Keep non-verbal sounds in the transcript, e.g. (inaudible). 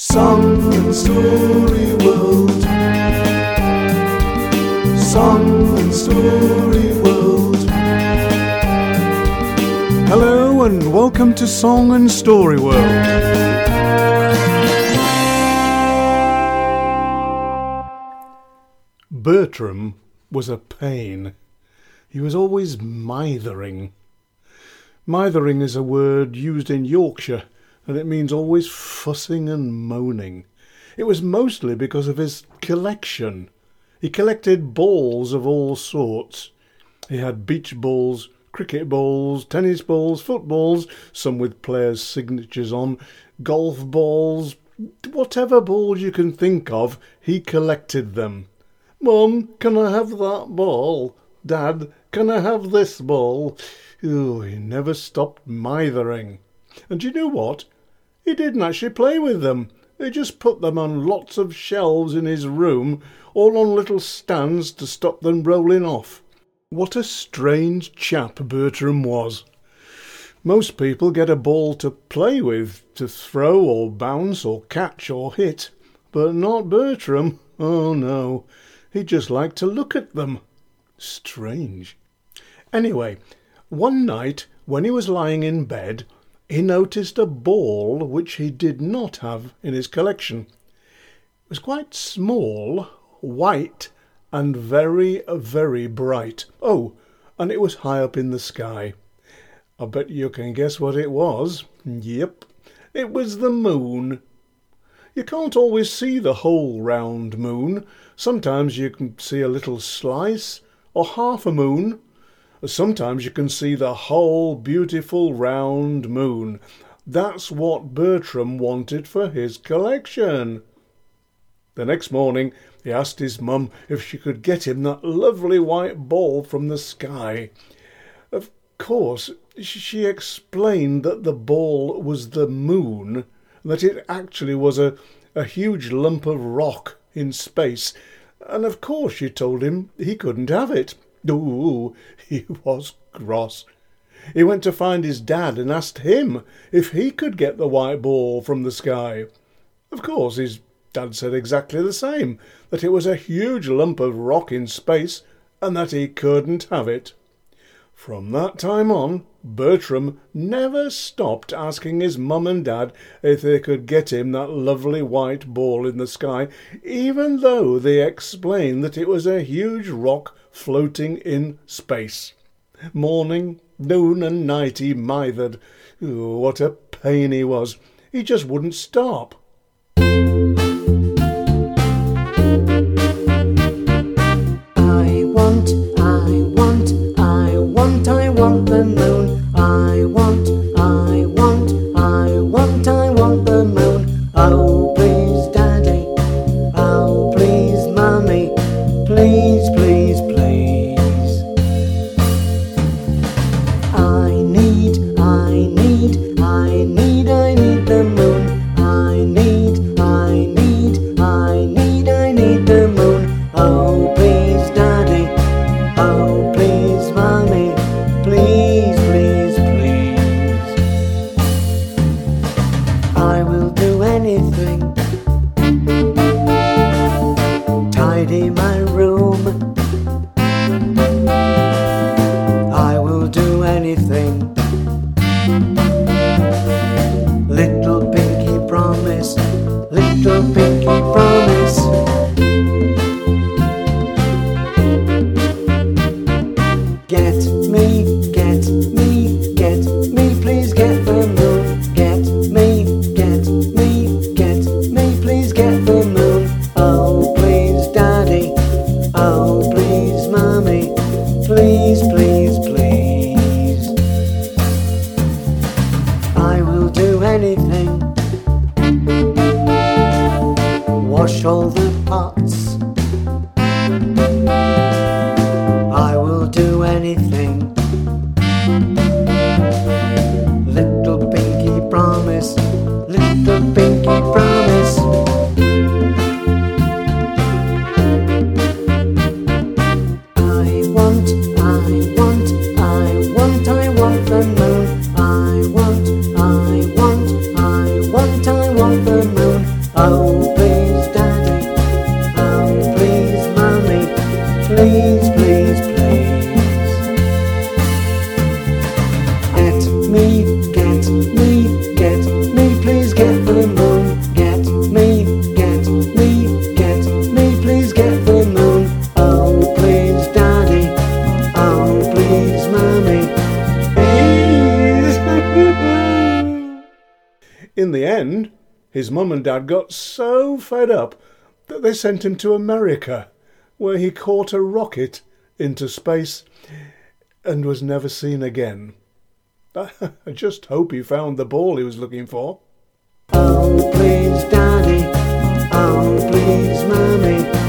Song and Story World. Song and Story World. Hello and welcome to Song and Story World. Bertram was a pain. He was always mithering. Mithering is a word used in Yorkshire and it means always fussing and moaning. It was mostly because of his collection. He collected balls of all sorts. He had beach balls, cricket balls, tennis balls, footballs, some with players' signatures on, golf balls, whatever balls you can think of, he collected them. Mum, can I have that ball? Dad, can I have this ball? Oh, he never stopped mithering. And you know what? He didn't actually play with them. He just put them on lots of shelves in his room, all on little stands to stop them rolling off. What a strange chap Bertram was. Most people get a ball to play with, to throw or bounce or catch or hit, but not Bertram. Oh no, he just liked to look at them. Strange. Anyway, one night when he was lying in bed, he noticed a ball which he did not have in his collection. It was quite small, white, and very, very bright. Oh, and it was high up in the sky. I bet you can guess what it was. Yep, it was the moon. You can't always see the whole round moon. Sometimes you can see a little slice or half a moon. Sometimes you can see the whole beautiful round moon. That's what Bertram wanted for his collection. The next morning he asked his mum if she could get him that lovely white ball from the sky. Of course, she explained that the ball was the moon, that it actually was a, a huge lump of rock in space, and of course she told him he couldn't have it. (laughs) Ooh, he was cross. He went to find his dad and asked him if he could get the white ball from the sky. Of course, his dad said exactly the same, that it was a huge lump of rock in space and that he couldn't have it. From that time on, Bertram never stopped asking his mum and dad if they could get him that lovely white ball in the sky, even though they explained that it was a huge rock floating in space. Morning, noon, and night he mithered. What a pain he was! He just wouldn't stop. Please, mommy, please, please, please. I will do anything. Tidy my room. I will do anything. Little Pinky promise, little Pinky. please get the moon. Get me, get me, get me, please get the moon. Oh, please, daddy. Oh, please, mommy. Please, please. In the end, his mum and dad got so fed up that they sent him to America, where he caught a rocket into space and was never seen again. (laughs) I just hope he found the ball he was looking for. Oh, please, Daddy. Oh, please, Mummy.